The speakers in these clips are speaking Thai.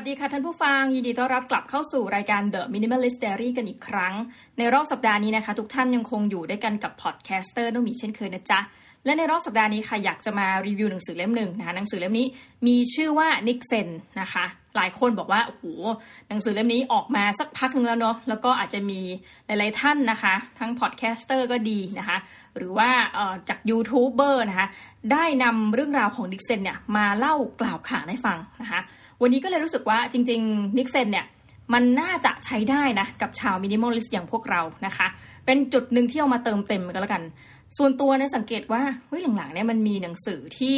สวัสดีค่ะท่านผู้ฟัง ยินดีต้อนรับกลับเข้าสู่รายการ The Minimalist Diary กันอีกครั้ง ในรอบสัปดาห์นี้นะคะ ทุกท่านยังคงอยู่ด้วยกันกับ podcaster น้องมีเช่นเคยนะจ๊ะ และในรอบสัปดาห์นี้ค่ะอยากจะมารีวิวหนังสือเล่มหนึ่งนะคะหนังสือเล่มนี้มีชื่อว่า Niksen นะคะหลายคนบอกว่าโอ้โหหนังสือเล่มนี้ออกมาสักพักนึงแล้วเนาะแล้วก็อาจจะมีหลายๆท่านนะคะ ทั้ง podcaster ก็ดีนะคะ หรือว่าจากยูทูบเบอร์นะคะได้นำเรื่องราวของ niksen เนี่ยมาเล่ากล่าวขานให้ฟังนะคะ วันนี้ก็เลยรู้สึกว่าจริงๆ niksen เนี่ยมันน่าจะใช้ได้นะ กับชาว minimalist อย่างพวกเรานะคะ เป็นจุดหนึ่งที่เอามาเติมเต็มกันแล้วกัน ส่วนตัวเนี่ยสังเกตว่าเฮ้ยหลังๆเนี่ยมันมีหนังสือที่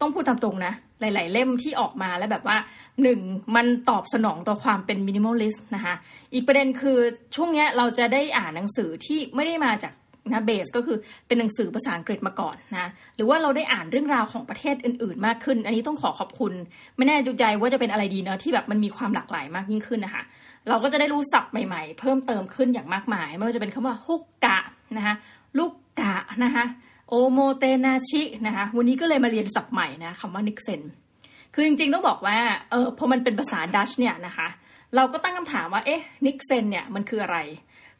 ต้องพูดตามตรงนะ หลาย ๆ เล่มที่ออกมาแล้วแบบว่าหนึ่งมันตอบสนองต่อความเป็น minimalist นะคะ อีกประเด็นคือช่วงเนี้ยเราจะได้อ่านหนังสือที่ไม่ได้มาจาก นะเบสก็คือเป็นหนังสือภาษาอังกฤษมาก่อนนะหรือว่าเราได้อ่านเรื่องราวของประเทศอื่น ๆ มากขึ้น อันนี้ต้องขอขอบคุณ ไม่แน่ใจว่าจะเป็นอะไรดีเนาะที่แบบมันมีความหลากหลายมากยิ่งขึ้นนะคะเราก็จะได้รู้ศัพท์ใหม่ๆ เพิ่มเติมขึ้นอย่างมากมายไม่ว่าจะเป็นคำว่าฮุกกะนะคะลูกกะนะคะโอโมเตนาชินะคะวันนี้ก็เลยมาเรียนศัพท์ใหม่นะคำว่านิกเซนคือจริงๆต้องบอกว่าเออพอมันเป็นภาษาดัชเนี่ยนะคะเราก็ตั้งคำถามว่าเอ๊ะniksen เนี่ยมันคืออะไร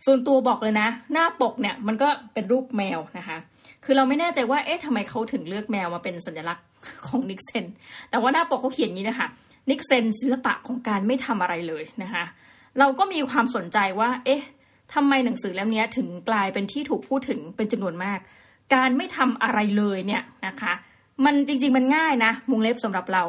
ส่วนตัวบอกเลยนะ หน้าปกเนี่ยมันก็เป็นรูปแมวนะคะ คือเราไม่แน่ใจว่าเอ๊ะทำไมเขาถึงเลือกแมวมาเป็นสัญลักษณ์ของ niksen แต่ว่าหน้าปกเขาเขียนนี้นะคะ niksen ศิลปะของการไม่ทำอะไรเลยนะคะ เราก็มีความสนใจว่า เอ๊ะทำไมหนังสือเล่มนี้ถึงกลายเป็นที่ถูกพูดถึงเป็นจำนวนมาก การไม่ทำอะไรเลยเนี่ยนะคะ มันจริงๆมันง่ายนะวงเล็บสำหรับเรา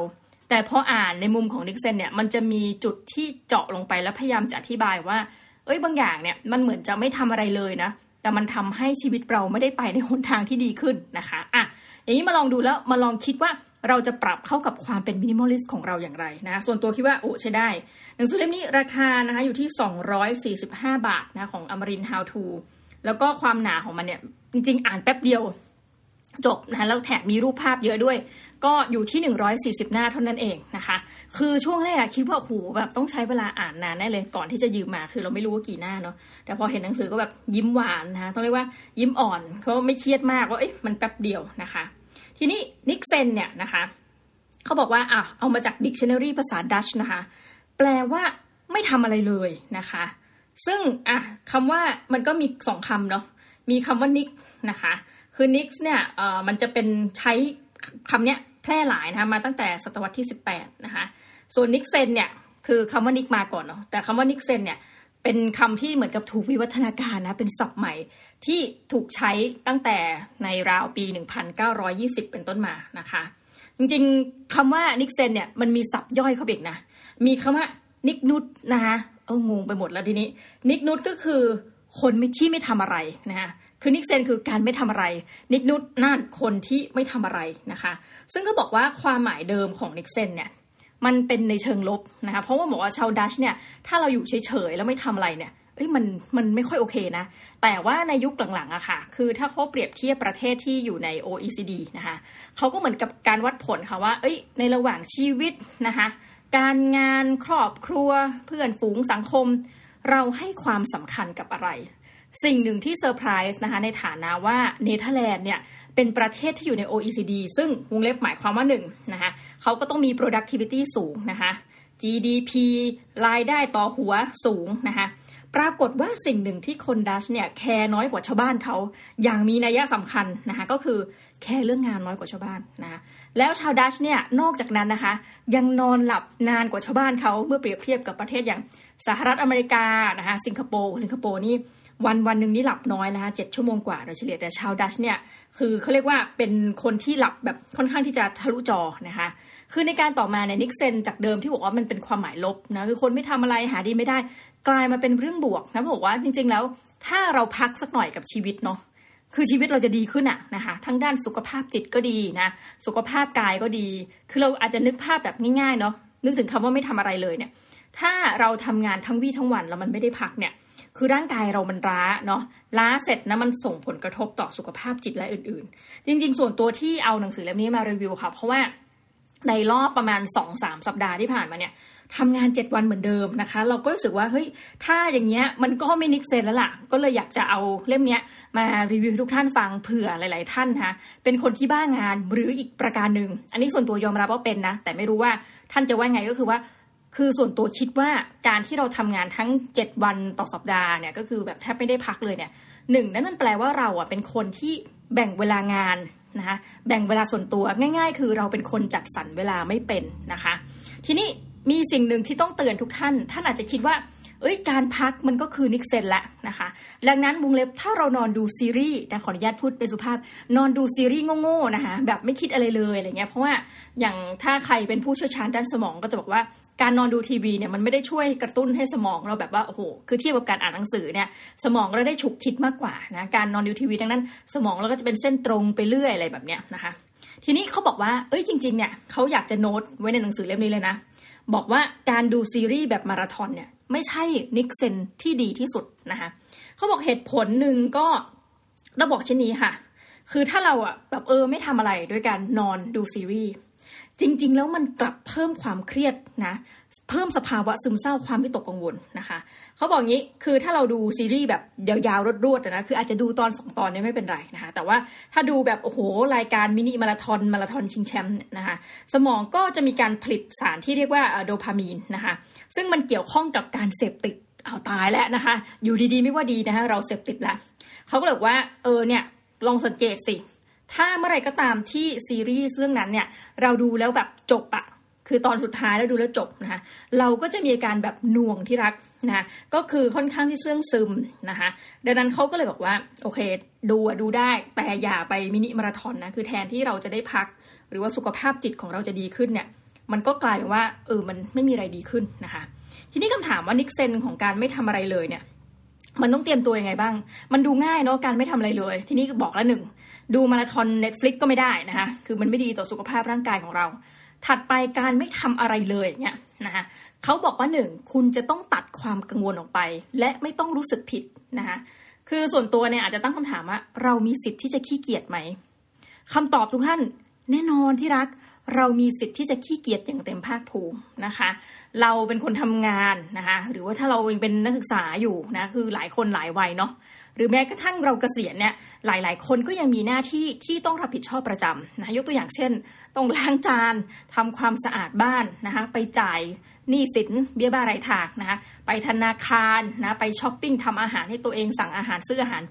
แต่พออ่านในมุมของ niksen เนี่ยมันจะมีจุดที่เจาะลงไปแล้วพยายามจะอธิบายว่า เอ้ยบางอย่างเนี่ยมันเหมือนจะไม่ทำอะไรเลยนะ แต่มันทำให้ชีวิตเราไม่ได้ไปในหนทางที่ดีขึ้นนะคะอะอย่างนี้มาลองดูแล้วมาลองคิดว่าเราจะปรับเข้ากับความเป็น minimalist ของเราอย่างไรนะ ส่วนตัวคิดว่าโอ้ใช้ได้ หนังสือเล่มนี้ราคานะคะอยู่ที่ 245 บาทนะของอมรินทร์ How to แล้วก็ความหนาของมันเนี่ยจริงๆ อ่านแป๊บเดียวจบนะคะแล้วแถมมีรูปภาพเยอะด้วย ก็อยู่ที่ 140 หน้าเท่านั้นเองนะคะ คือช่วงแรกคิดว่าโหแบบต้องใช้เวลาอ่านนานแน่เลยก่อนที่จะยืมมา คือเราไม่รู้ว่ากี่หน้าเนาะ แต่พอเห็นหนังสือก็แบบยิ้มหวานนะคะต้องเรียกว่ายิ้มอ่อนเขาไม่เครียดมากว่าเอ๊ะมันแป๊บเดียวนะคะ ทีนี้นิกเซนเนี่ยนะคะ เขาบอกว่าอะเอามาจาก dictionary ภาษาดัชนะคะ แปลว่าไม่ทำอะไรเลยนะคะ ซึ่งอะคำว่ามันก็มีสองคำเนาะ มีคำว่า niks นะคะ คือ niks เนี่ยเอ่อมันจะเป็นใช้คำเนี้ย แพร่หลายนะคะมาตั้งแต่ศตวรรษที่ 18 นะคะ ส่วน niksen เนี่ยคือคำว่า niks มาก่อนเนาะแต่คำว่า niksen เนี่ยเป็นคำที่เหมือนกับถูกวิวัฒนาการนะเป็นศัพท์ใหม่ที่ถูกใช้ตั้งแต่ในราวปี 1920 เป็นต้นมานะคะ จริงๆคำว่า niksen เนี่ยมันมีศัพท์ย่อยเข้าไปอีกนะ มีคำว่า niksnut นะคะเอองงไปหมดแล้วทีนี้ niksnut ก็คือคนไม่ที่ไม่ทำอะไรนะคะ คือ niksen คือการไม่ทำอะไร niksnut นั่นคนที่ไม่ทำอะไรนะคะ ซึ่งก็บอกว่าความหมายเดิมของ niksen เนี่ยมันเป็นในเชิงลบนะคะเพราะว่าบอกว่าชาวดัตช์เนี่ยถ้าเราอยู่เฉยๆแล้วไม่ทำอะไรเนี่ยเอ้ยมันมันไม่ค่อยโอเคนะ แต่ว่าในยุคหลังๆอะค่ะ คือถ้าเขาเปรียบเทียบประเทศที่อยู่ใน OECD นะคะเขาก็เหมือนกับการวัดผลค่ะว่า เอ้ย ในระหว่างชีวิตนะคะ การงานครอบครัวเพื่อนฝูงสังคม เราให้ความสำคัญกับอะไร สิ่งหนึ่งที่เซอร์ไพรส์นะคะในฐานะว่าเนเธอร์แลนด์เนี่ยเป็นประเทศที่อยู่ใน OECD ซึ่งวงเล็บหมายความว่าหนึ่งนะคะเขาก็ต้องมี productivity สูงนะคะ GDP รายได้ต่อหัวสูงนะคะปรากฏว่าสิ่งหนึ่งที่คนดัตช์เนี่ยแคร์น้อยกว่าชาวบ้านเขาอย่างมีนัยสำคัญนะคะก็คือแคร์เรื่องงานน้อยกว่าชาวบ้านนะคะแล้วชาวดัชเนี่ยนอกจากนั้นนะคะยังนอนหลับนานกว่าชาวบ้านเขาเมื่อเปรียบเทียบกับประเทศอย่างสหรัฐอเมริกานะคะสิงคโปร์สิงคโปร์นี่ วันวันหนึ่งนี่หลับน้อยนะคะเจ็ดชั่วโมงกว่าโดยเฉลี่ยแต่ชาวดัชเนี่ยคือเขาเรียกว่าเป็นคนที่หลับแบบค่อนข้างที่จะทะลุจอนะคะคือในการต่อมาเนี่ยนิกเซนจากเดิมที่บอกว่ามันเป็นความหมายลบนะคือคนไม่ทำอะไรหาดีไม่ได้ กลายมาเป็นเรื่องบวกนะบอกว่าจริง ๆ แล้ว ถ้าเราพักสักหน่อยกับชีวิตเนาะคือชีวิตเราจะดีขึ้นอะนะคะทั้งด้านสุขภาพจิตก็ดีนะสุขภาพกายก็ดี คือเราอาจจะนึกภาพแบบง่ายๆเนาะนึกถึงคำว่าไม่ทำอะไรเลยเนี่ยถ้าเราทำงานทั้งวี่ทั้งวันแล้วมันไม่ได้พักเนี่ย คือร่างกายเรามันล้าเนาะล้าเสร็จนะมันส่งผลกระทบต่อสุขภาพจิตและอื่น ๆ จริง ๆ ส่วนตัวที่เอาหนังสือเล่มนี้มารีวิวค่ะ เพราะว่าในรอบประมาณ2อสสัปดาห์ที่ผ่านมาเนี่ยทำงาน7วันเหมือนเดิมนะคะ เราก็รู้สึกว่าเฮ้ยถ้าอย่างเงี้ยมันก็ไม่นิกเซนแล้วล่ะ ก็เลยอยากจะเอาเล่มเนี้ยมารีวิวทุกท่านฟังเผื่อหลาย ๆ ท่านนะเป็นคนที่บ้างานหรืออีกประการหนึ่งอันนี้ส่วนตัวยอมรับว่าเป็นนะ แต่ไม่รู้ว่าท่านจะว่าไงก็คือว่า คือส่วนตัวคิดว่าการที่เราทำงานทั้ง 7 วันต่อสัปดาห์เนี่ยก็คือแบบแทบไม่ได้พักเลยเนี่ยหนึ่งนั่นมันแปลว่าเราอะเป็นคนที่แบ่งเวลางานนะคะแบ่งเวลาส่วนตัวง่าย ๆ คือเราเป็นคนจัดสรรเวลาไม่เป็นนะคะ ทีนี้มีสิ่งหนึ่งที่ต้องเตือนทุกท่าน ท่านอาจจะคิดว่า เอ้ยการพักมันก็คือ niksen ละนะคะ ดังนั้นวงเล็บถ้าเรานอนดูซีรีส์นะขออนุญาตพูดเป็นสุภาพ นอนดูซีรีส์โง่ๆนะคะแบบไม่คิดอะไรเลยอะไรเงี้ยเพราะว่าอย่างถ้าใครเป็นผู้เชี่ยวชาญด้านสมองก็จะบอกว่าการนอนดูทีวีเนี่ยมันไม่ได้ช่วยกระตุ้นให้สมองเราแบบว่าโอ้โหคือเทียบกับการอ่านหนังสือเนี่ยสมองเราได้ฉุกคิดมากกว่านะการนอนดูทีวีดังนั้น สมองเราก็จะเป็นเส้นตรงไปเรื่อยอะไรแบบเนี้ยนะคะ ทีนี้เขาบอกว่าเอ้ยจริงๆเนี่ยเขาอยากจะโน้ตไว้ในหนังสือเล่มนี้เลยนะ บอกว่าการดูซีรีส์แบบมาราธอนเนี่ยไม่ใช่นิกเซนที่ดีที่สุดนะคะเขาบอกเหตุผลหนึ่งก็เราบอกเช่นนี้ค่ะ คือถ้าเราอะแบบเออไม่ทำอะไรด้วยการนอนดูซีรีส์จริง ๆ แล้วมันกลับเพิ่มความเครียดนะ เพิ่มสภาวะซึมเศร้าความวิตกกังวลนะคะเขาบอกงี้คือถ้าเราดูซีรีส์แบบยาวๆรวดๆนะคืออาจจะดูตอนสองตอนเนี่ยไม่เป็นไรนะคะแต่ว่าถ้าดูแบบโอ้โหรายการมินิมาราทอนมาราทอนชิงแชมป์นะคะสมองก็จะมีการผลิตสารที่เรียกว่าโดพามีนนะคะซึ่งมันเกี่ยวข้องกับการเสพติดเอาตายแล้วนะคะ อยู่ดีๆไม่ว่าดีนะคะเราเสพติดแล้วเขาก็เลยว่าเออเนี่ยลองสังเกตสิถ้าเมื่อไรก็ตามที่ซีรีส์เรื่องนั้นเนี่ยเราดูแล้วแบบจบอะ คือตอนสุดท้ายแล้วดูแล้วจบนะคะเราก็จะมีอาการแบบหน่วงที่รักนะก็คือค่อนข้างที่เสื่องซึมนะคะดังนั้นเขาก็เลยบอกว่าโอเค ดูอะดูได้แต่อย่าไปมินิมาราทอนนะคือแทนที่เราจะได้พัก หรือว่าสุขภาพจิตของเราจะดีขึ้นเนี่ยมันก็กลายเป็นว่าเออมันไม่มีอะไรดีขึ้นนะคะ ทีนี้คำถามว่านิกเซนของการไม่ทำอะไรเลยเนี่ยมันต้องเตรียมตัวยังไงบ้าง มันดูง่ายเนาะการไม่ทำอะไรเลย ทีนี้บอกแล้วหนึ่ง ดูมาราธอน Netflix ก็ไม่ได้นะคะ คือมันไม่ดีต่อสุขภาพร่างกายของเรา ถัดไปการไม่ทำอะไรเลยเนี่ยนะคะเขาบอกว่าหนึ่งคุณจะต้องตัดความกังวลออกไป และไม่ต้องรู้สึกผิดนะคะคือส่วนตัวเนี่ยอาจจะตั้งคำถามว่าเรามีสิทธิ์ที่จะขี้เกียจไหมคำตอบทุกท่านแน่นอนที่รัก เรามีสิทธิ์ที่จะขี้เกียจอย่างเต็มภาคภูมินะคะ เราเป็นคนทำงานนะคะ หรือว่าถ้าเราเป็นนักศึกษาอยู่นะคือหลายคนหลายวัยเนาะหรือแม้กระทั่งเราเกษียณเนี่ยหลาย ๆ คนก็ยังมีหน้าที่ที่ต้องรับผิดชอบประจำนะยกตัวอย่างเช่นต้องล้างจานทำความสะอาดบ้านนะคะไปจ่ายหนี้สินเบี้ยบ้ารายทากนะคะไปธนาคารนะไปช้อปปิ้งทำอาหารให้ตัวเองสั่งอาหารซื้ออาหาร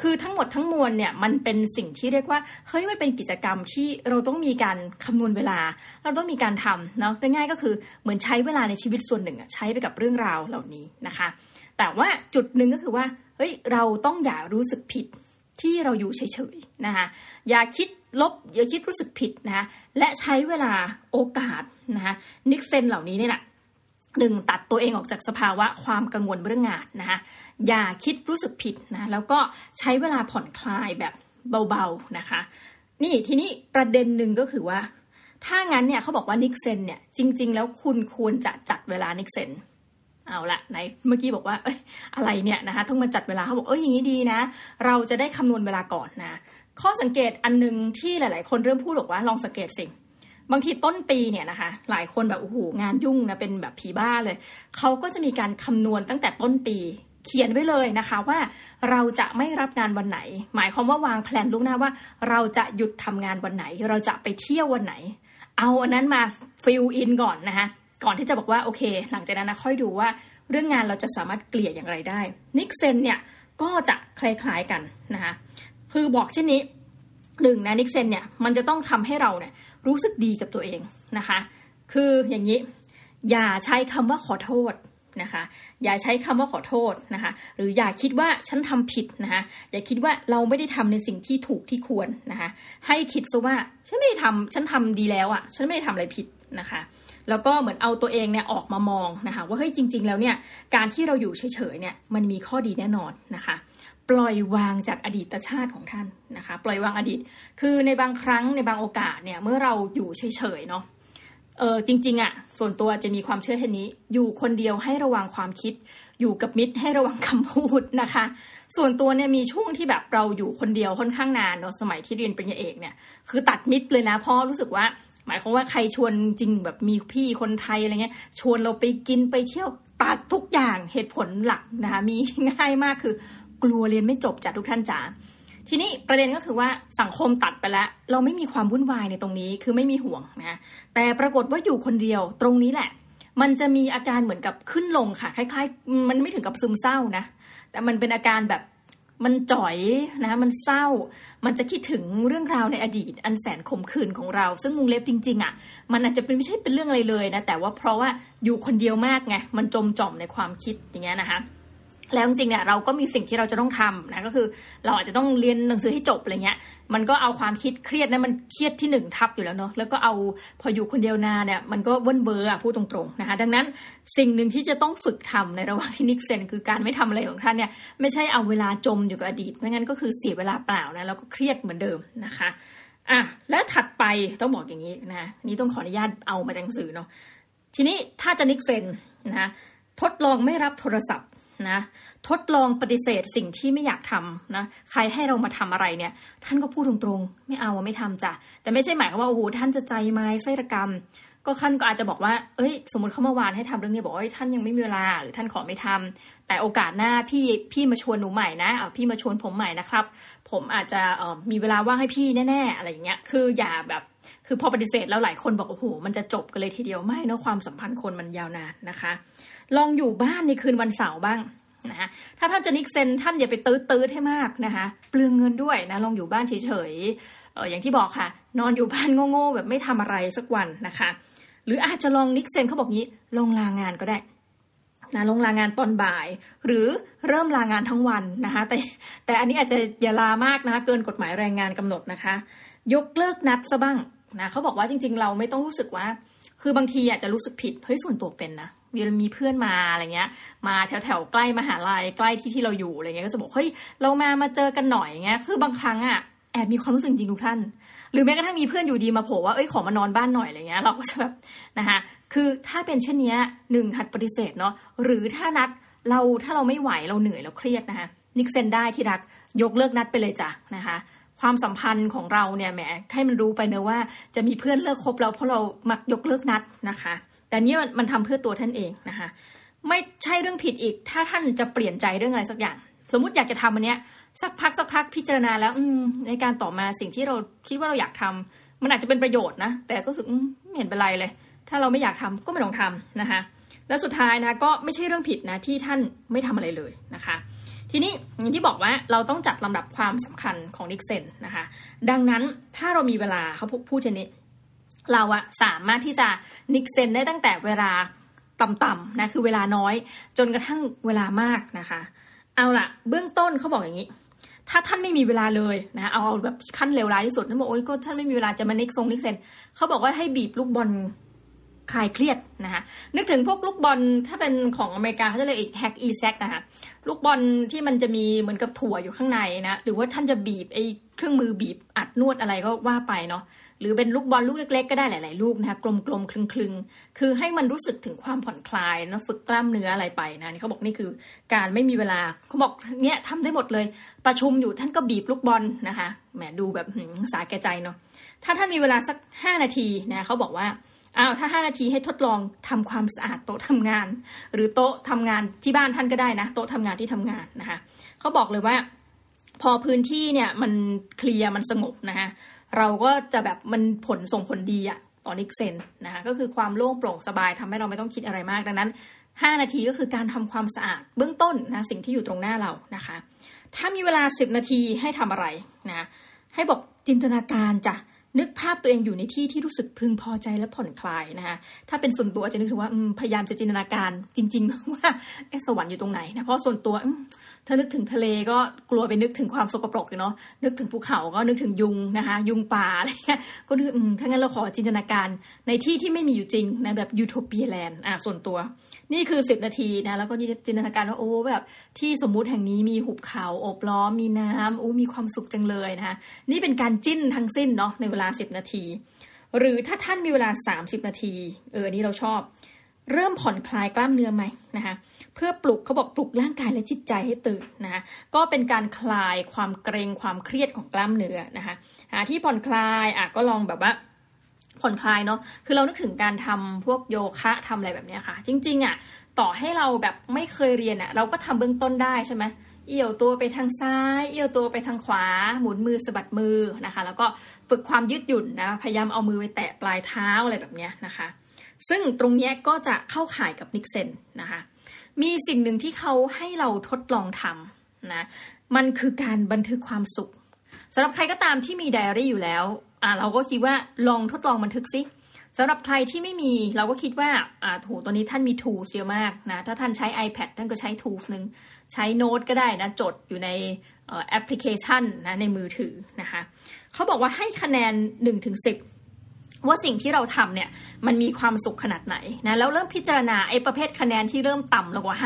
คือทั้งหมดทั้งมวลเนี่ยมันเป็นสิ่งที่เรียกว่าเฮ้ยมันเป็นกิจกรรมที่เราต้องมีการคำนวณเวลา เราต้องมีการทำเนาะง่ายๆก็คือเหมือนใช้เวลาในชีวิตส่วนหนึ่งใช้ไปกับเรื่องราวเหล่านี้นะคะ แต่ว่าจุดหนึ่งก็คือว่าเฮ้ยเราต้องอย่ารู้สึกผิดที่เราอยู่เฉยๆนะคะอย่าคิดลบอย่าคิดรู้สึกผิดนะคะและใช้เวลาโอกาสนะคะ niksen เหล่านี้เนี่ยแหละ หนึ่งตัดตัวเองออกจากสภาวะความกังวลเรื่องงานนะคะอย่าคิดรู้สึกผิดนะแล้วก็ใช้เวลาผ่อนคลายแบบเบาๆนะคะ นี่ทีนี้ประเด็นหนึ่งก็คือว่า ถ้างั้นเนี่ยเขาบอกว่า niksen เนี่ยจริง ๆ แล้วคุณควรจะจัดเวลา niksenเอาละไหนเมื่อกี้บอกว่าเอ้ยอะไรเนี่ยนะคะต้องมาจัดเวลาเขาบอกเอ้ยอย่างนี้ดีนะ เราจะได้คำนวณเวลาก่อนนะ ข้อสังเกตอันหนึ่งที่หลาย ๆ คนเริ่มพูดบอกว่าลองสังเกตสิ บางทีต้นปีเนี่ยนะคะ หลายคนแบบโอ้โหงานยุ่งนะเป็นแบบผีบ้าเลยเขาก็จะมีการคำนวณตั้งแต่ต้นปีเขียนไว้เลยนะคะว่าเราจะไม่รับงานวันไหน หมายความว่าวางแผนล่วงหน้าว่า เราจะหยุดทำงานวันไหน เราจะไปเที่ยววันไหน เอาอันนั้นมา fill in ก่อนนะคะก่อนที่จะบอกว่าโอเค หลังจากนั้นนะค่อยดูว่า เรื่องงานเราจะสามารถเกลี่ยอย่างไรได้ niksen เนี่ยก็จะคล้ายๆกันนะคะคือบอกเช่นนี้หนึ่งนะ niksen เนี่ยมันจะต้องทำให้เราเนี่ย รู้สึกดีกับตัวเองนะคะ คืออย่างนี้ อย่าใช้คำว่าขอโทษนะคะ อย่าใช้คำว่าขอโทษนะคะ หรืออย่าคิดว่าฉันทำผิดนะคะ อย่าคิดว่าเราไม่ได้ทำในสิ่งที่ถูกที่ควรนะคะ ให้คิดซะว่าฉันไม่ได้ทำฉันทำดีแล้วอะ่ะ ฉันไม่ได้ทำอะไรผิดนะคะแล้วก็เหมือนเอาตัวเองเนี่ยออกมามองนะคะว่าเฮ้ยจริง ๆ แล้วเนี่ยการที่เราอยู่เฉยๆเนี่ยมันมีข้อดีแน่นอนนะคะ ปล่อยวางจากอดีตชาติของท่านนะคะ ปล่อยวางอดีต คือในบางครั้งในบางโอกาสเนี่ยเมื่อเราอยู่เฉยๆเนาะเออจริง ๆอะ่ะส่วนตัวจะมีความเชื่อเช่นนี้ อยู่คนเดียวให้ระวังความคิด อยู่กับมิตรให้ระวังคำพูดนะคะ ส่วนตัวเนี่ยมีช่วงที่แบบเราอยู่คนเดียวค่อนข้างนานเนาะสมัยที่เรียนปริญญาเอกเนี่ยคือตัดมิตรเลยนะเพราะรู้สึกว่า หมายความว่าใครชวนจริงแบบมีพี่คนไทยอะไรเงี้ย ชวนเราไปกินไปเที่ยวตัดทุกอย่างเหตุผลหลักนะคะมีง่ายมากคือ กลัวเรียนไม่จบจากทุกท่านจ๋าทีนี้ประเด็นก็คือว่าสังคมตัดไปแล้ว เราไม่มีความวุ่นวายในตรงนี้คือไม่มีห่วงนะแต่ปรากฏว่าอยู่คนเดียวตรงนี้แหละ มันจะมีอาการเหมือนกับขึ้นลงค่ะ คล้ายๆ มันไม่ถึงกับซึมเศร้านะ แต่มันเป็นอาการแบบมันจ่อยนะมันเศร้า มันจะคิดถึงเรื่องราวในอดีต อันแสนขมขื่นของเรา ซึ่งมุงเล็บจริง ๆอะ่ะ มันอาจจะเป็นไม่ใช่เป็นเรื่องอะไรเลยนะ แต่ว่าเพราะว่าอยู่คนเดียวมากไง มันจมจ่อมในความคิดอย่างเงี้ยนะคะ แล้วจริงๆเนี่ยเราก็มีสิ่งที่เราจะต้องทำนะก็คือ เราอาจจะต้องเรียนหนังสือให้จบอะไรเงี้ย มันก็เอาความคิดเครียดนะมันเครียดที่หนึ่งทับอยู่แล้วเนาะแล้วก็เอาพออยู่คนเดียวนานเนี่ยมันก็เว้นเบอร์อะพูดตรงๆนะคะดังนั้นสิ่งหนึ่งที่จะต้องฝึกทำในระหว่างที่นิกเซนคือการไม่ทำอะไรของท่านเนี่ยไม่ใช่เอาเวลาจมอยู่กับอดีตไม่งั้นก็คือเสียเวลาเปล่านะแล้วก็เครียดเหมือนเดิมนะคะอะและถัดไปต้องบอกอย่างนี้นะนี่ต้องขออนุญาตเอามาจากหนังสือเนาะทีนี้ถ้าจะนิกเซนนะทดลองไม่รับโทรศัพท์ นะทดลองปฏิเสธสิ่งที่ไม่อยากทำนะใครให้เรามาทำอะไรเนี่ย ท่านก็พูดตรงๆ ไม่เอาไม่ทำจ้ะแต่ไม่ใช่หมายความว่าโอ้โหท่านจะใจไม้ไส้ระกรรม ก็ท่านก็อาจจะบอกว่าเอ้ย สมมติเขามาวานให้ทำเรื่องนี้บอกว่าท่านยังไม่มีเวลาหรือท่านขอไม่ทำแต่โอกาสหน้าพี่พี่มาชวนหนูใหม่นะเอาพี่มาชวนผมใหม่นะครับ ผมอาจจะมีเวลาว่างให้พี่แน่ ๆ อะไรอย่างเงี้ยคืออย่าแบบคือพอปฏิเสธแล้วหลายคนบอกโอ้โหมันจะจบกันเลยทีเดียวไม่เนะความสัมพันธ์คนมันยาวนานนะคะ ลองอยู่บ้านในคืนวันเสาร์บ้างนะถ้าท่านจะนิกเซนท่านอย่าไปตื้อตื้อให้มากนะคะเปลืองเงินด้วยนะลองอยู่บ้านเฉยๆเอออย่างที่บอกค่ะ นอนอยู่บ้านโง่ๆแบบไม่ทำอะไรสักวันนะคะ หรืออาจจะลองนิกเซนเขาบอกงี้ลงลางานก็ได้นะลงลางานตอนบ่าย หรือเริ่มลางานทั้งวันนะคะ แต่แต่อันนี้อาจจะอย่าลามากนะคะเกินกฎหมายแรงงานกำหนดนะคะ ยกเลิกนัดซะบ้างนะเขาบอกว่าจริง ๆ เราไม่ต้องรู้สึกว่า คือบางทีอาจจะรู้สึกผิดเฮ้ยส่วนตัวเป็นนะ มีมีเพื่อนมาอะไรเงี้ย มาแถวแถวใกล้มหาลัยใกล้ที่ที่เราอยู่อะไรเงี้ยก็จะบอกเฮ้ยเรามามาเจอกันหน่อยเงี้ยคือบางครั้งอะแอบมีความรู้สึกจริงทุกท่าน หรือแม้กระทั่งมีเพื่อนอยู่ดีมาโผล่ว่าเอ้ยขอมานอนบ้านหน่อยอะไรเงี้ยเราก็จะแบบนะคะคือถ้าเป็นเช่นนี้หนึ่งหัดปฏิเสธเนาะหรือถ้านัดเราถ้าเราไม่ไหวเราเหนื่อยเราเครียดนะคะนิกเซนได้ที่รักยกเลิกนัดไปเลยจ้ะนะคะความสัมพันธ์ของเราเนี่ยแหมให้มันรู้ไปเนอะว่าจะมีเพื่อนเลิกคบเราเพราะเรามักยกเลิกนัดนะคะ แต่นี่มันทำเพื่อตัวท่านเองนะคะไม่ใช่เรื่องผิดอีก ถ้าท่านจะเปลี่ยนใจเรื่องอะไรสักอย่าง สมมุติอยากจะทำอันเนี้ยสักพักสักพักพิจารณาแล้ว อืในการต่อมาสิ่งที่เราคิดว่าเราอยากทำมันอาจจะเป็นประโยชน์นะ แต่ก็รู้สึกไม่เห็นเป็นไรเลย ถ้าเราไม่อยากทำก็ไม่ต้องทำนะคะแล้วสุดท้ายนะก็ไม่ใช่เรื่องผิดนะที่ท่านไม่ทำอะไรเลยนะคะ ทีนี้อย่างที่บอกว่าเราต้องจัดลำดับความสำคัญของดิกเซนนะคะ ดังนั้นถ้าเรามีเวลาเขาพูดเช่นนี้ เราอะสามารถที่จะ niksen ได้ตั้งแต่เวลาต่ำๆนะคือเวลาน้อย จนกระทั่งเวลามากนะคะ เอาละเบื้องต้นเขาบอกอย่างนี้ ถ้าท่านไม่มีเวลาเลยนะเอาแบบขั้นเลวร้ายที่สุดท่านบอกโอ๊ยก็ท่านไม่มีเวลาจะมา niks ทรง niksen เขาบอกว่าให้บีบลูกบอลคลายเครียดนะคะนึกถึงพวกลูกบอลถ้าเป็นของอเมริกาเขาจะเรียก hacky sack นะคะลูกบอลที่มันจะมีเหมือนกับถั่วอยู่ข้างในนะหรือว่าท่านจะบีบไอ้ เครื่องมือบีบอัดนวดอะไรก็ว่าไปเนาะหรือเป็นลูกบอลลูกเล็กๆก็ได้หลาย ๆ ลูกนะคะกลมๆคลึงๆ คือให้มันรู้สึกถึงความผ่อนคลายนะฝึกกล้ามเนื้ออะไรไปนะนี่เขาบอกนี่คือการไม่มีเวลาเขาบอกเนี้ยทำได้หมดเลย ประชุมอยู่ท่านก็บีบลูกบอลนะคะแหมดูแบบสาแก่ใจเนาะถ้าท่านมีเวลาสักห้านาทีนะเขาบอกว่าอ้าวถ้าห้านาทีให้ทดลองทำความสะอาดโต๊ะทำงาน หรือโต๊ะทำงานที่บ้านท่านก็ได้นะ โต๊ะทำงานที่ทำงานนะคะเขาบอกเลยว่า พอพื้นที่เนี่ยมันเคลียร์มันสงบนะคะเราก็จะแบบมันผลส่งผลดีอะต่อนิกเซนนะคะก็คือความโล่งโปร่งสบายทำให้เราไม่ต้องคิดอะไรมากดังนั้น 5 นาทีก็คือการทำความสะอาดเบื้องต้นนะสิ่งที่อยู่ตรงหน้าเรานะคะ ถ้ามีเวลา 10 นาทีให้ทำอะไรนะให้บอกจินตนาการจ้ะ นึกภาพตัวเองอยู่ในที่ที่รู้สึกพึงพอใจและผ่อนคลายนะคะถ้าเป็นส่วนตัวจะนึกถึงว่าพยายามจะจินตนาการจริง ๆ ว่าสวรรค์อยู่ตรงไหนนะเพราะส่วนตัวถ้านึกถึงทะเลก็กลัวไปนึกถึงความสกปรกเนาะนึกถึงภูเขาก็นึกถึงยุงนะคะยุงป่าอะไรเงี้ยก็นึกถ้างั้นเราขอจินตนาการในที่ที่ไม่มีอยู่จริงนะแบบยูโทเปียแลนด์อะส่วนตัว นี่คือสิบนาทีนะ แล้วก็จินตนาการว่าโอ้แบบที่สมมุติแห่งนี้มีหุบเขาอบล้อมมีน้ำโอ้มีความสุขจังเลยนะคะนี่เป็นการจิ้นทั้งสิ้นเนาะในเวลาสิบนาที หรือถ้าท่านมีเวลาสามสิบนาที เออนี้เราชอบ เริ่มผ่อนคลายกล้ามเนื้อไหมนะคะเพื่อปลุกเขาบอกปลุกร่างกายและจิตใจให้ตื่นนะคะก็เป็นการคลายความเกรงความเครียดของกล้ามเนื้อนะคะหาที่ผ่อนคลายอะก็ลองแบบว่า ผ่อนคลายเนาะ คือเรานึกถึงการทำพวกโยคะทำอะไรแบบนี้ค่ะ จริง ๆอะ ต่อให้เราแบบไม่เคยเรียนอะ เราก็ทำเบื้องต้นได้ใช่ไหมเอี่ยวตัวไปทางซ้าย เอี่ยวตัวไปทางขวา หมุนมือสะบัดมือนะคะ แล้วก็ฝึกความยืดหยุ่นนะ พยายามเอามือไปแตะปลายเท้าอะไรแบบนี้นะคะ ซึ่งตรงนี้ก็จะเข้าข่ายกับนิกเซนนะคะ มีสิ่งหนึ่งที่เขาให้เราทดลองทำนะ มันคือการบันทึกความสุขสำหรับใครก็ตามที่มีไดอารี่อยู่แล้ว อ่าเราก็คิดว่าลองทดลองบันทึกซิสำหรับใครที่ไม่มีเราก็คิดว่าอ่าถูตอนนี้ท่านมี tools เยอะมากนะถ้าท่านใช้ iPad ท่านก็ใช้ tools หนึ่งใช้โน้ตก็ได้นะ จดอยู่ในแอปพลิเคชันนะในมือถือนะคะเขาบอกว่าให้คะแนน 1-10ถึงว่าสิ่งที่เราทำเนี่ยมันมีความสุขขนาดไหนนะแล้วเริ่มพิจารณาไอ้ประเภทคะแนนที่เริ่มต่ำลงกว่า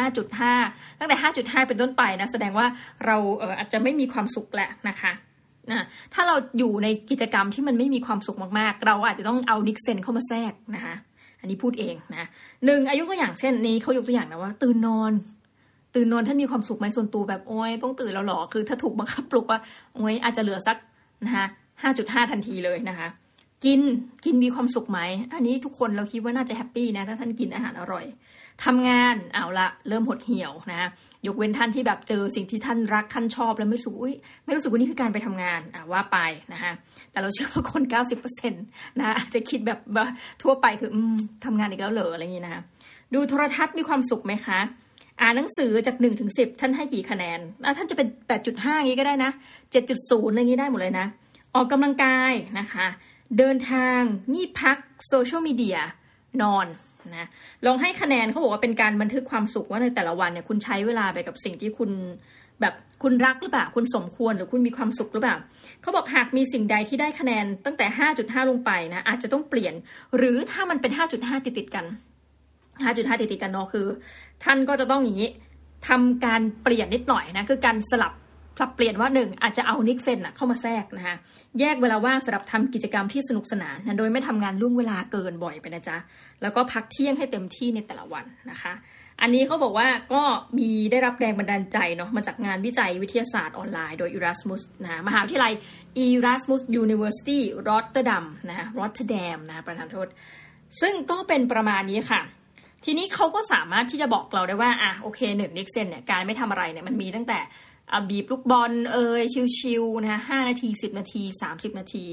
5.5 ตั้งแต่ 5.5 เป็นต้นไปนะแสดงว่าเราเอออาจจะไม่มีความสุขแหละนะคะ นะถ้าเราอยู่ในกิจกรรมที่มันไม่มีความสุขมากๆ เราอาจจะต้องเอานิกเซนเข้ามาแทรกนะคะอันนี้พูดเองนะหนึ่งอายุตัวอย่างเช่นนี้เขายกตัวอย่างนะว่า ตื่นนอน ตื่นนอนท่านมีความสุขไหมส่วนตัวแบบโอ้ยต้องตื่นแล้วหรอคือ ถ้าถูกบังคับปลุกว่าโอ้ยอาจจะเหลือสักนะคะห้าจุดห้าทันทีเลยนะคะ กินกินมีความสุขไหมอันนี้ทุกคนเราคิดว่าน่าจะแฮปปี้นะถ้าท่านกินอาหารอร่อย ทำงานเอาละเริ่มหดเหี่ยวนะยกเว้นท่านที่แบบเจอสิ่งที่ท่านรักท่านชอบแล้วไม่รู้สึกอุ้ยไม่รู้สึกว่านี่คือการไปทำงานอ่าว่าไปนะคะแต่เราเชื่อว่าคนเก้าสิบเปอร์เซ็นต์นะจะคิดแบบทั่วไปคืออืมทำงานอีกแล้วเหรออะไรอย่างนี้นะคะดูโทรทัศน์มีความสุขไหมคะอ่านหนังสือจากหนึ่งถึงสิบท่านให้กี่คะแนน ท่านจะเป็นแปดจุดห้าอย่างนี้ก็ได้นะเจ็ดจุดศูนย์อะไรอย่างนี้ได้หมดเลยนะ ออกกำลังกายนะคะ เดินทางนี่พัก โซเชียลมีเดีย นอน นะลองให้คะแนนเขาบอกว่าเป็นการบันทึกความสุขว่าในแต่ละวันเนี่ยคุณใช้เวลาไปกับสิ่งที่คุณแบบคุณรักหรือเปล่าคุณสมควรหรือคุณมีความสุขหรือเปล่าเขาบอกหากมีสิ่งใดที่ได้คะแนนตั้งแต่ 5.5 ลงไปนะอาจจะต้องเปลี่ยน หรือถ้ามันเป็น 5.5 ติดติดกัน 5.5 ติดติดกันเนาะคือ ท่านก็จะต้องอย่างนี้ทำการเปลี่ยนนิดหน่อยนะคือการสลับ ปรับเปลี่ยนว่าหนึ่งอาจจะเอานิกเซนเข้ามาแทรกนะคะแยกเวลาว่างสำหรับทำกิจกรรมที่สนุกสนานนะโดยไม่ทำงานล่วงเวลาเกินบ่อยไปนะจ๊ะแล้วก็พักเที่ยงให้เต็มที่ในแต่ละวันนะคะ อันนี้เขาบอกว่าก็มีได้รับแรงบันดาลใจเนาะมาจากงานวิจัยวิทยาศาสตร์ออนไลน์โดย Erasmus นะมหาวิทยาลัย Erasmus University Rotterdam นะ Rotterdam นะประทานโทษ ซึ่งก็เป็นประมาณนี้ค่ะทีนี้เขาก็สามารถที่จะบอกเราได้ว่า อะ โอเคหนึ่ง niksen เนี่ย การไม่ทำอะไรเนี่ย มันมีตั้งแต่ บีบลูกบอลเอ่ยชิลๆนะคะห้านาทีสิบนาทีสามสิบนาที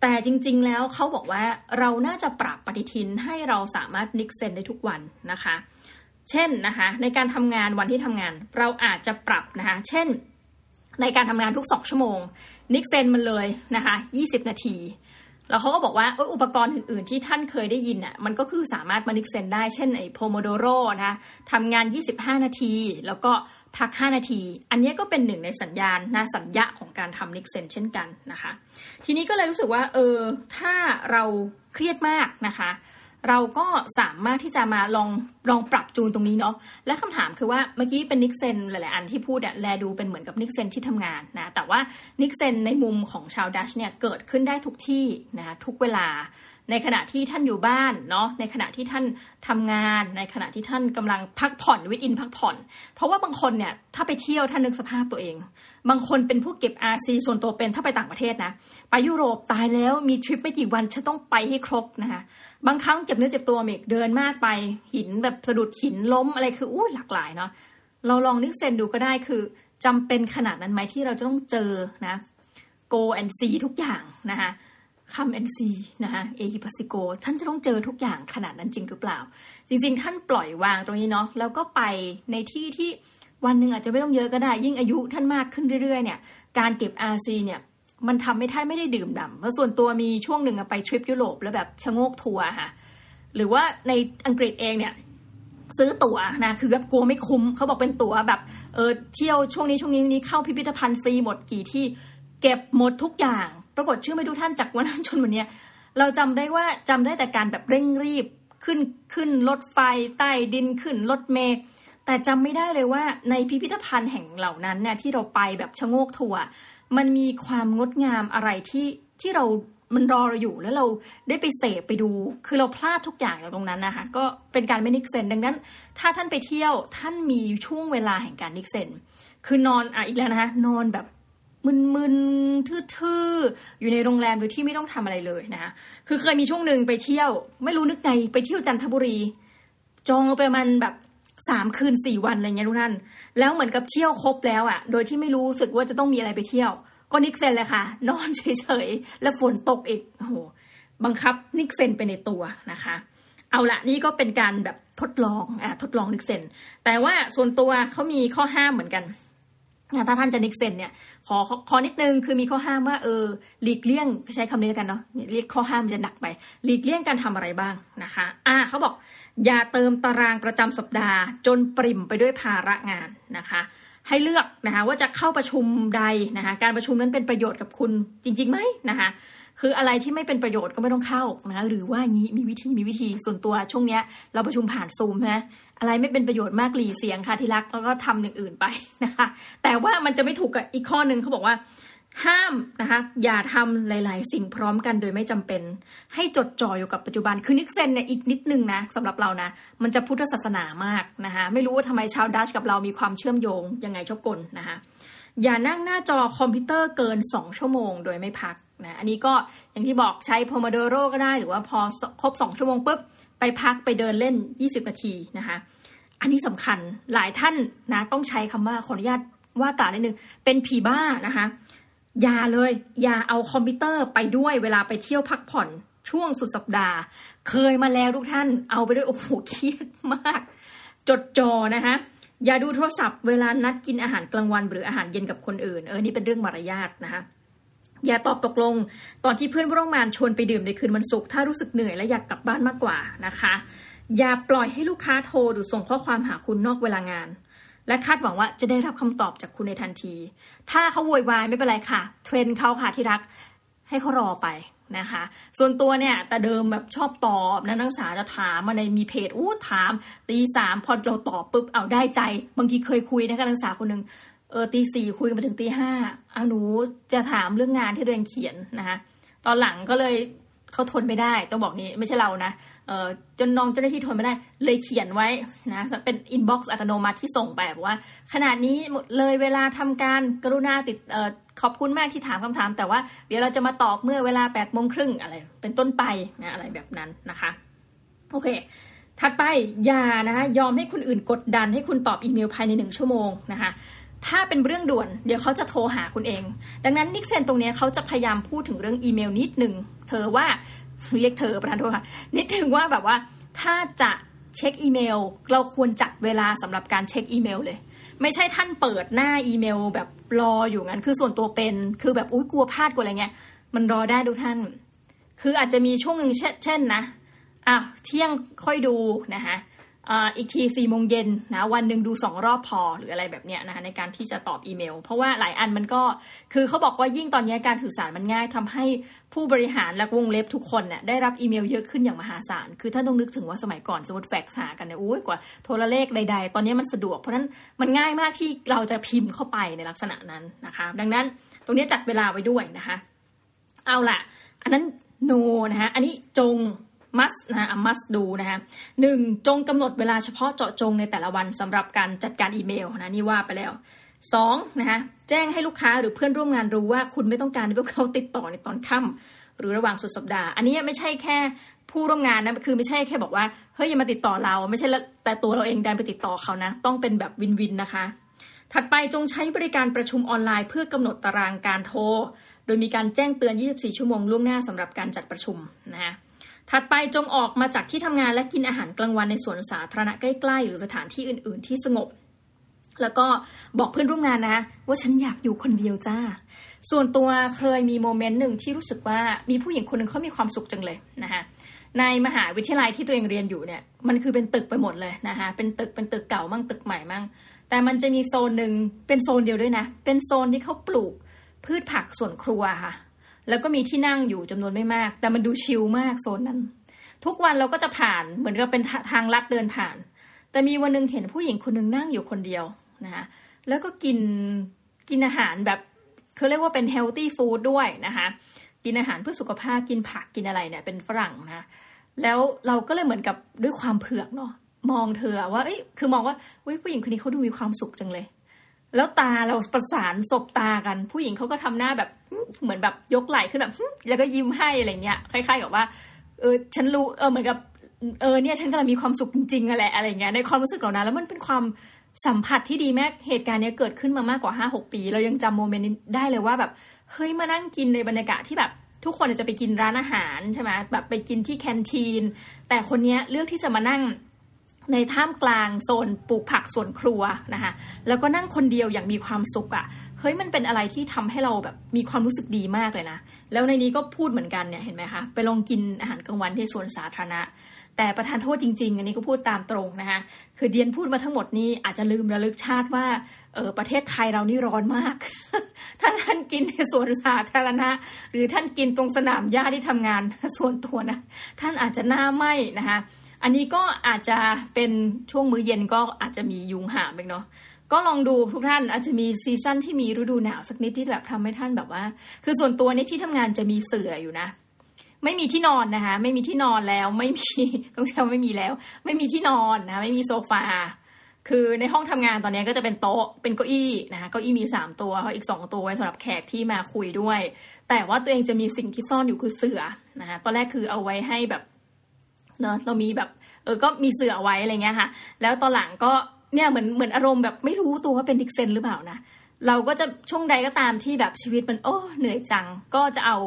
แต่จริงๆแล้วเขาบอกว่าเราน่าจะปรับปฏิทินให้เราสามารถ niksen ได้ทุกวันนะคะ เช่นนะคะในการทำงานวันที่ทำงาน เราอาจจะปรับนะคะเช่น ในการทำงานทุกสองชั่วโมง niksen มันเลยนะคะยี่สิบนาทีแล้วเขาก็บอกว่าอุปกรณ์อื่น ๆ ที่ท่านเคยได้ยินอะมันก็คือสามารถมา niksen ได้เช่นไอ้ Pomodoro นะทำงาน 25 นาที แล้วก็ พัก 5 นาที อันนี้ก็เป็นหนึ่งในสัญญาณนะสัญญาของการทำ niksen เช่นกันนะคะ ทีนี้ก็เลยรู้สึกว่าเออถ้าเราเครียดมากนะคะ เราก็สามารถที่จะมาลองลองปรับจูนตรงนี้เนาะและคำถามคือว่าเมื่อกี้เป็น niksen หลายๆอันที่พูดเนี่ยแลดูเป็นเหมือนกับ niksen ที่ทำงานนะแต่ว่า niksen ในมุมของชาวดัตช์เนี่ยเกิดขึ้นได้ทุกที่นะทุกเวลา ในขณะที่ท่านอยู่บ้านเนาะในขณะที่ท่านทำงาน ในขณะที่ท่านกำลังพักผ่อน within พักผ่อน เพราะว่าบางคนเนี่ยถ้าไปเที่ยวท่านนึกสภาพตัวเอง บางคนเป็นผู้เก็บอาซีส่วนตัวเป็นถ้าไปต่างประเทศนะไปยุโรปตายแล้วมีทริปไม่กี่วันฉันต้องไปให้ครบนะคะบางครั้งเจ็บเนื้อเจ็บตัวเมกเดินมากไป หินแบบสะดุดหินล้มอะไรคืออู้หลากหลายเนาะเราลองนึกเซนดูก็ได้คือจำเป็นขนาดนั้นไหมที่เราจะต้องเจอนะ go and see ทุกอย่างนะคะ come and see นะคะเอฮิปัสซิโกท่านจะต้องเจอทุกอย่างขนาดนั้นจริงหรือเปล่า จริง ๆ ท่านปล่อยวางตรงนี้เนาะแล้วก็ไปในที่ที่วันหนึ่งอาจจะไม่ต้องเยอะก็ได้ ยิ่งอายุท่านมากขึ้นเรื่อยๆเนี่ยการเก็บ RC เนี่ยมันทำไม่ได้ไม่ได้ดื่มด่ำเพราะส่วนตัวมีช่วงหนึ่งไปทริปยุโรปแล้วแบบชะโงกทัวร์ค่ะหรือว่าในอังกฤษเองเนี่ยซื้อตั๋วนะคือแบบกลัวไม่คุ้มเขาบอกเป็นตั๋วแบบเออเที่ยวช่วงนี้ช่วงนี้นี้เข้าพิพิธภัณฑ์ฟรีหมดกี่ที่เก็บหมดทุกอย่าง ปรากฏชื่อไม่ดูท่านจากวันนั้นจนวันนี้เราจำได้ว่าจำได้แต่การแบบเร่งรีบขึ้นขึ้นรถไฟใต้ดินขึ้นรถเมล์แต่จำไม่ได้เลยว่าในพิพิธภัณฑ์แห่งเหล่านั้นเนี่ยที่เราไปแบบชะโงกทัวร์มันมีความงดงามอะไรที่ที่เรามันรอเราอยู่แล้วเราได้ไปเสพไปดู คือเราพลาดทุกอย่างอยู่ตรงนั้นนะคะก็เป็นการไม่ niksen ดังนั้น ถ้าท่านไปเที่ยวท่านมีช่วงเวลาแห่งการ niksen คือนอนอะอีกแล้วนะคะนอนแบบ มึนๆทื่อๆอยู่ในโรงแรมโดยที่ไม่ต้องทำอะไรเลยนะคะคือเคยมีช่วงหนึ่งไปเที่ยว ไม่รู้นึกไงไปเที่ยวจันทบุรี จองไปมันแบบสามคืนสี่วันอะไรเงี้ยทุกท่านแล้วเหมือนกับเที่ยวครบแล้วอะ่ะ โดยที่ไม่รู้สึกว่าจะต้องมีอะไรไปเที่ยว ก็ niksen เลยค่ะ นอนเฉยๆแล้วฝนตกอีกโอ้โหบังคับ niksen ไปในตัวนะคะ เอาละนี่ก็เป็นการแบบทดลองอะทดลอง niksen แต่ว่าส่วนตัวเขามีข้อห้ามเหมือนกัน ถ้าท่านจะ niksen เนี่ยขอขอนิดนึงคือมีข้อห้ามว่าเออหลีกเลี่ยงใช้คำนี้กันเนาะเรียกข้อห้ามจะหนักไป หลีกเลี่ยงการทำอะไรบ้างนะคะอ่าเขาบอกอย่าเติมตารางประจำสัปดาห์ จนปริ่มไปด้วยภาระงานนะคะ ให้เลือกนะคะว่าจะเข้าประชุมใดนะคะการประชุมนั้นเป็นประโยชน์กับคุณจริงๆไหมนะคะ คืออะไรที่ไม่เป็นประโยชน์ก็ไม่ต้องเข้านะหรือว่านี้มีวิธีมีวิธีส่วนตัวช่วงเนี้ย เราประชุมผ่านซูมนะอะไรไม่เป็นประโยชน์มากหลีเสียงค่ะที่รักแล้วก็ทำอย่างอื่นไปนะคะ แต่ว่ามันจะไม่ถูกกับอีกข้อหนึ่งเขาบอกว่าห้ามนะคะอย่าทำหลาย ๆ สิ่งพร้อมกันโดยไม่จำเป็น ให้จดจ่ออยู่กับปัจจุบันคือ niksen เนี่ยอีกนิดนึงนะสำหรับเรานะ มันจะพุทธศาสนามากนะคะไม่รู้ว่าทำไมชาวดัตช์กับเรามีความเชื่อมโยงยังไงชอบกลนะคะอย่านั่งหน้าจอคอมพิวเตอร์เกิน 2 ชั่วโมงโดยไม่พัก นะ อันนี้ก็อย่างที่บอกใช้ Pomodoro ก็ได้หรือว่าพอครบ 2 ชั่วโมงปุ๊บ ไปพักไปเดินเล่น 20 นาทีนะคะ อันนี้สำคัญหลายท่านนะต้องใช้คำว่าขออนุญาตว่ากล่าวนิดนึง เป็นผีบ้านะคะอย่าเลยอย่าเอาคอมพิวเตอร์ไปด้วยเวลาไปเที่ยวพักผ่อนช่วงสุดสัปดาห์ เคยมาแล้วทุกท่านเอาไปด้วยโอ้โหเครียดมาก จดจอนะคะอย่าดูโทรศัพท์เวลานัดกินอาหารกลางวันหรืออาหารเย็นกับคนอื่น เออ นี่เป็นเรื่องมารยาทนะคะ อย่าตอบตกลง ตอนที่เพื่อนร่วมงานชวนไปดื่มในคืนวันศุกร์ถ้ารู้สึกเหนื่อยและอยากกลับบ้านมากกว่านะคะ อย่าปล่อยให้ลูกค้าโทรหรือส่งข้อความหาคุณนอกเวลางาน และคาดหวังว่าจะได้รับคำตอบจากคุณในทันที ถ้าเขาโวยวายไม่เป็นไรค่ะ เทรนเขาค่ะที่รักให้เขารอไปนะคะ ส่วนตัวเนี่ยแต่เดิมแบบชอบตอบนะนักศึกษาจะถามมาในมีเพจอู้ถามตีสามพอเราตอบปุ๊บเอาได้ใจ บางทีเคยคุยนะคะนักศึกษาคนหนึ่ง เออตีสี่คุยกันมาถึงตีห้าเอาหนูจะถามเรื่องงานที่ตัวเองเขียนนะคะตอนหลังก็เลยเขาทนไม่ได้ต้องบอกนี้ไม่ใช่เรานะเออจนน้องเจ้าหน้าที่ทนไม่ได้ เลยเขียนไว้นะเป็นอินบ็อกซ์อัตโนมัติที่ส่งไปบอกว่า ขนาดนี้เลยเวลาทำการกรุณาติดเออขอบคุณมากที่ถามคำถาม แต่ว่าเดี๋ยวเราจะมาตอบเมื่อเวลา8ปดโมงครึ่งอะไร เป็นต้นไปนะอะไรแบบนั้นนะคะ โอเค ถัดไปอย่านะคะยอมให้คนอื่นกดดันให้คุณตอบอีเมลภายในหนึ่งชั่วโมงนะคะ ถ้าเป็นเรื่องด่วนเดี๋ยวเขาจะโทรหาคุณเอง ดังนั้น niksen ตรงนี้เขาจะพยายามพูดถึงเรื่องอีเมลนิดหนึ่งเธอว่าเรียกเธอประทานโทษค่ะนิดถึงว่าแบบว่าถ้าจะเช็คอีเมล เราควรจัดเวลาสำหรับการเช็คอีเมลเลย ไม่ใช่ท่านเปิดหน้าอีเมลแบบรออยู่งั้น คือส่วนตัวเป็นคือแบบอุ้ยกลัวพลาดกลัวอะไรเงี้ยมันรอได้ทุกท่าน คืออาจจะมีช่วงหนึ่งเช่นนะอะเที่ยงค่อยดูนะคะ อีกทีสี่โมงเย็นนะวันหนึ่งดูสองรอบพอหรืออะไรแบบเนี้ยนะคะในการที่จะตอบอีเมล เพราะว่าหลายอันมันก็คือเขาบอกว่ายิ่งตอนนี้การสื่อสารมันง่ายทำให้ผู้บริหารและวงเล็บทุกคนเนี่ยได้รับอีเมลเยอะขึ้นอย่างมหาศาล คือถ้าต้องนึกถึงว่าสมัยก่อนสมมติแฟกซ์หากันเนี่ยโอ้ยกว่าโทรเลขใด ๆ ตอนนี้มันสะดวก เพราะนั้นมันง่ายมากที่เราจะพิมพ์เข้าไปในลักษณะนั้นนะคะ ดังนั้นตรงนี้จัดเวลาไว้ด้วยนะคะ เอาล่ะ อันนั้นโนนะคะอันนี้จง must นะ must ดูนะคะหนึ่งจงกำหนดเวลาเฉพาะเจาะจงในแต่ละวันสำหรับการจัดการอีเมลนะนี่ว่าไปแล้วสองนะคะแจ้งให้ลูกค้าหรือเพื่อนร่วมงานรู้ว่าคุณไม่ต้องการให้พวกเขาติดต่อในตอนค่ำหรือระหว่างสุดสัปดาห์ อันนี้ไม่ใช่แค่ผู้ร่วมงานนะคือไม่ใช่แค่บอกว่าเฮ้ยอย่ามาติดต่อเรา ไม่ใช่แต่ตัวเราเองดันไปติดต่อเขานะ ต้องเป็นแบบวินวินนะคะ ถัดไปจงใช้บริการประชุมออนไลน์ เพื่อกำหนดตารางการโทร โดยมีการแจ้งเตือน 24 ชั่วโมงล่วงหน้าสำหรับการจัดประชุมนะคะ ถัดไปจงออกมาจากที่ทำงานและกินอาหารกลางวันในสวนสาธารณะใกล้ๆ หรือสถานที่อื่น ๆ ที่สงบ แล้วก็บอกเพื่อนร่วมงานนะ ว่าฉันอยากอยู่คนเดียวจ้า ส่วนตัวเคยมีโมเมนต์หนึ่งที่รู้สึกว่ามีผู้หญิงคนหนึ่งเขามีความสุขจังเลยนะคะในมหาวิทยาลัยที่ตัวเองเรียนอยู่เนี่ยมันคือเป็นตึกไปหมดเลยนะคะเป็นตึกเป็นตึกเก่ามั่งตึกใหม่มั่งแต่มันจะมีโซนหนึ่งเป็นโซนเดียวด้วยนะ เป็นโซนที่เขาปลูกพืชผักส่วนครัวค่ะ แล้วก็มีที่นั่งอยู่จำนวนไม่มาก แต่มันดูชิลมากโซนนั้น ทุกวันเราก็จะผ่านเหมือนกับเป็นทางลัดเดินผ่าน แต่มีวันนึงเห็นผู้หญิงคนนึงนั่งอยู่คนเดียวนะคะแล้วก็กินกินอาหารแบบเขาเรียกว่าเป็นเฮลตี้ฟู้ดด้วยนะคะกินอาหารเพื่อสุขภาพกินผักกินอะไรเนี่ยเป็นฝรั่งนะแล้วเราก็เลยเหมือนกับด้วยความเผือกเนาะมองเธอว่าเอ้ยคือมองว่าผู้หญิงคนนี้เขาดูมีความสุขจังเลย แล้วตาเราประสานศบตากัน ผู้หญิงเขาก็ทำหน้าแบบเหมือนแบบยกไหล่ขึ้นแบบแล้วก็ยิ้มให้อะไรเงี้ยคล้ายๆกับว่าเออฉันรู้เออเหมือนกับเออเนี่ยฉันกำลังมีความสุขจริงๆอะไรอะไรเงี้ยในความรู้สึกเหล่านั้นแล้วมันเป็นความสัมผัสที่ดีแม้เหตุการณ์นี้เกิดขึ้นมามากกว่าห้าหกปี เรายังจำโมเมนต์นี้ได้เลยว่าแบบเฮ้ยมานั่งกินในบรรยากาศที่แบบทุกคนจะไปกินร้านอาหารใช่ไหมแบบไปกินที่แคนทีน แต่คนนี้เลือกที่จะมานั่ง ในท่ามกลางโซนปลูกผักสวนครัวนะคะแล้วก็นั่งคนเดียวอย่างมีความสุขอะ่ะเฮ้ยมันเป็นอะไรที่ทำให้เราแบบมีความรู้สึกดีมากเลยนะ แล้วในนี้ก็พูดเหมือนกันเนี่ยเห็นไหมคะไปลองกินอาหารกลางวันที่สวนสาธารณะ แต่ประธานโทษจริง ๆ อันนี้ก็พูดตามตรงนะคะคือเดียนพูดมาทั้งหมดนี้อาจจะลืมระลึกชาติว่าเออประเทศไทยเรานี่ร้อนมาก ถ้าท่านกินในสวนสาธารณะ หรือท่านกินตรงสนามหญ้าที่ทำงานส่วนตัวนะ ท่านอาจจะหน้าไหมนะคะ อันนี้ก็อาจจะเป็นช่วงมื้อเย็นก็อาจจะมียุงหามไปเนาะก็ลองดูทุกท่านอาจจะมีซีซั่นที่มีฤดูหนาวสักนิดที่แบบทำให้ท่านแบบว่า คือส่วนตัวนี้ที่ทำงานจะมีเสื่ออยู่นะ ไม่มีที่นอนนะคะ ไม่มีที่นอนแล้วไม่มีต้องใช้ไม่มีแล้ว ไม่มีที่นอนนะไม่มีโซฟาคือในห้องทำงานตอนนี้ก็จะเป็นโต๊ะเป็นเก้าอี้นะคะเก้าอี้มีสามตัวอีกสองตัวไว้สำหรับแขกที่มาคุยด้วย แต่ว่าตัวเองจะมีสิ่งที่ซ่อนอยู่คือเสือนะคะตอนแรกคือเอาไว้ให้แบบ เนาะเรามีแบบเออก็มีเสือไว้อะไรเงี้ยค่ะ แล้วตอนหลังก็เนี่ยเหมือนเหมือนอารมณ์แบบไม่รู้ตัวว่าเป็นดิกเซนหรือเปล่านะเราก็จะช่วงใดก็ตามที่แบบชีวิตมันโอ้เหนื่อยจัง ก็จะเอา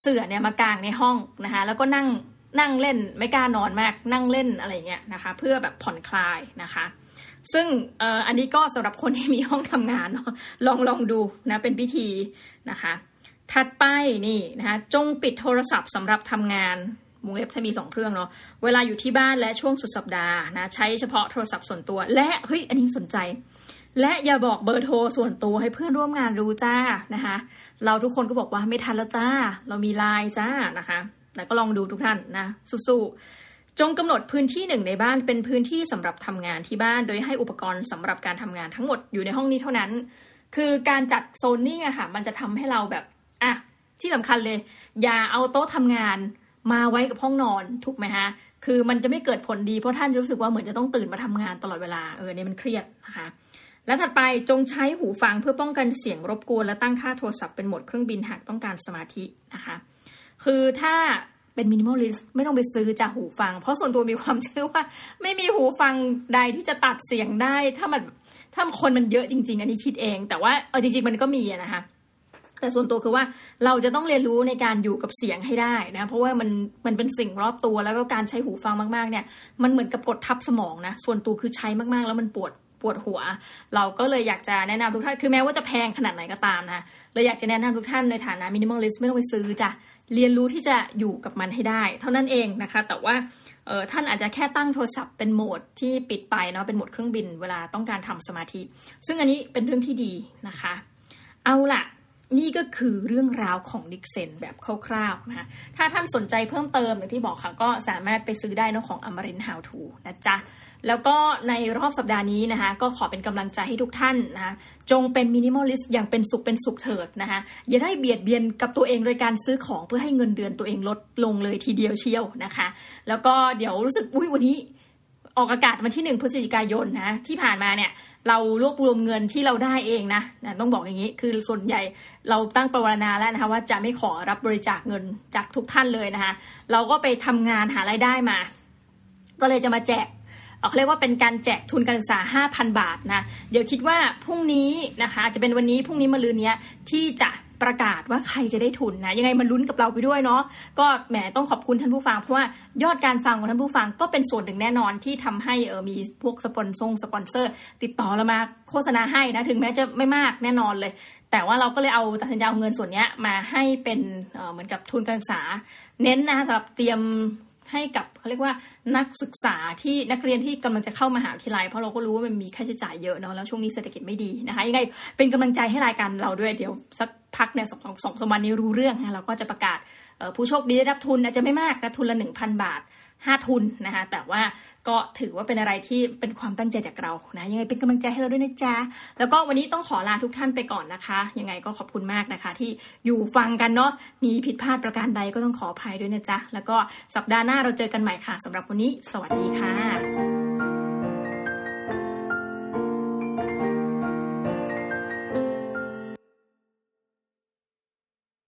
เสื่อเนี่ยมากางในห้องนะคะแล้วก็นั่งนั่งเล่นไม่กล้านอนมากนั่งเล่นอะไรเงี้ยนะคะ เพื่อแบบผ่อนคลายนะคะ ซึ่งออันนี้ก็สำหรับคนที่มีห้องทำงานเนาะลองลองดูนะเป็นพิธีนะคะ ถัดไปนี่นะคะจงปิดโทรศัพท์สำหรับทำงาน วงเล็บถ้ามีสองเครื่องเนาะเวลาอยู่ที่บ้านและช่วงสุดสัปดาห์นะใช้เฉพาะโทรศัพท์ส่วนตัว และเฮ้ยอันนี้สนใจ และอย่าบอกเบอร์โทรส่วนตัวให้เพื่อนร่วมงานรู้จ้านะคะเราทุกคนก็บอกว่าไม่ทันแล้วจ้า เรามีไลน์จ้านะคะแต่ก็ลองดูทุกท่านนะสู้จงกำหนดพื้นที่หนึ่งในบ้านเป็นพื้นที่สำหรับทำงานที่บ้าน โดยให้อุปกรณ์สำหรับการทำงานทั้งหมดอยู่ในห้องนี้เท่านั้น คือการจัดโซนนิ่งอะค่ะ มันจะทำให้เราแบบอะที่สำคัญเลย อย่าเอาโต๊ะทำงาน มาไว้กับห้องนอนถูกไหมฮะ คือมันจะไม่เกิดผลดีเพราะท่านจะรู้สึกว่าเหมือนจะต้องตื่นมาทำงานตลอดเวลาเออเนี่ยมันเครียดนะคะและถัดไปจงใช้หูฟังเพื่อป้องกันเสียงรบกวน และตั้งค่าโทรศัพท์เป็นโหมดเครื่องบินหากต้องการสมาธินะคะ คือถ้าเป็นมินิมอลลิสไม่ต้องไปซื้อจากหูฟัง เพราะส่วนตัวมีความเชื่อว่า ไม่มีหูฟังใดที่จะตัดเสียงได้ ถ้ามันถ้าคนมันเยอะจริง ๆ อันนี้คิดเอง แต่ว่าเออจริง ๆ มันก็มีนะคะ แต่ส่วนตัวคือว่าเราจะต้องเรียนรู้ในการอยู่กับเสียงให้ได้นะ เพราะว่ามันมันเป็นสิ่งรอบตัวแล้วก็การใช้หูฟังมากๆเนี่ย มันเหมือนกับกดทับสมองนะ ส่วนตัวคือใช้มากๆ แล้วมันปวดปวดหัว เราก็เลยอยากจะแนะนำทุกท่าน คือแม้ว่าจะแพงขนาดไหนก็ตามนะเลยอยากจะแนะนำทุกท่านในฐานะ minimalist ไม่ต้องไปซื้อจ้ะเรียนรู้ที่จะอยู่กับมันให้ได้ เท่านั้นเองนะคะ แต่ว่าเออท่านอาจจะแค่ตั้งโทรศัพท์เป็นโหมดที่ปิดไปเนาะเป็นโหมดเครื่องบินเวลาต้องการทำสมาธิ ซึ่งอันนี้เป็นเรื่องที่ดีนะคะ เอาล่ะ นี่ก็คือเรื่องราวของ niksen แบบคร่าวๆนะคะถ้าท่านสนใจเพิ่มเติมอย่างที่บอกค่ะ ก็สามารถไปซื้อได้ในของอมรินทร์ How to นะจ๊ะ แล้วก็ในรอบสัปดาห์นี้นะคะ ก็ขอเป็นกำลังใจให้ทุกท่านนะคะ จงเป็น minimalist อย่างเป็นสุขเป็นสุขเถิดนะคะ อย่าได้เบียดเบียนกับตัวเองโดยการซื้อของเพื่อให้เงินเดือนตัวเองลดลงเลยทีเดียวเชียวนะคะ แล้วก็เดี๋ยวรู้สึกอุ้ยวันนี้ออกอากาศวันที่หนึ่งพฤศจิกายนนะที่ผ่านมาเนี่ย เรารวบรวมเงินที่เราได้เองนะนะต้องบอกอย่างนี้ คือส่วนใหญ่เราตั้งประวรณาแล้วนะคะว่าจะไม่ขอรับบริจาคเงินจากทุกท่านเลยนะคะ เราก็ไปทำงานหารายได้มา ก็เลยจะมาแจกเขาเรียกว่าเป็นการแจกทุนการศึกษา 5,000 บาทนะ เดี๋ยวคิดว่าพรุ่งนี้นะคะ จะเป็นวันนี้พรุ่งนี้มาลืนนี้ที่จะ ประกาศว่าใครจะได้ทุนนะยังไงมันลุ้นกับเราไปด้วยเนาะก็แหมต้องขอบคุณท่านผู้ฟังเพราะว่ายอดการฟังของท่านผู้ฟังก็เป็นส่วนหนึ่งแน่นอนที่ทำให้เออมีพวกสปอนซงสปอนเซอร์ ติดต่อเรามาโฆษณาให้นะถึงแม้จะไม่มากแน่นอนเลย แต่ว่าเราก็เลยเอาตัดสินใจเอาเงินส่วนนี้มาให้เป็นเหมือนกับทุนการศึกษา เน้นนะสำหรับเตรียมให้กับเขาเรียกว่านักศึกษาที่นักเรียนที่กำลังจะเข้ามหาวิทยาลัย เพราะเราก็รู้ว่ามันมีค่าใช้จ่ายเยอะเนาะแล้วช่วงนี้เศรษฐกิจไม่ดีนะคะยังไงเป็นกำลังใจให้รายการเราด้วยเดี๋ยวสัก พักเนี่ยสองสองสวันนี้รู้เรื่องนะเราก็จะประกาศผู้โชคดีได้รับทุนอาจจะไม่มากนะทุนละหนึ่งพันบาทห้าทุนนะคะแต่ว่าก็ถือว่าเป็นอะไรที่เป็นความตั้งใจจากเรานะยังไงเป็นกำลังใจให้เราด้วยนะจ๊ะแล้วก็วันนี้ต้องขอลาทุกท่านไปก่อนนะคะ ยังไงก็ขอบคุณมากนะคะ ที่อยู่ฟังกันเนาะมีผิดพลาดประการใดก็ต้องขออภัยด้วยนะจ๊ะแล้วก็สัปดาห์หน้าเราเจอกันใหม่ค่ะสำหรับวันนี้ สวัสดีค่ะ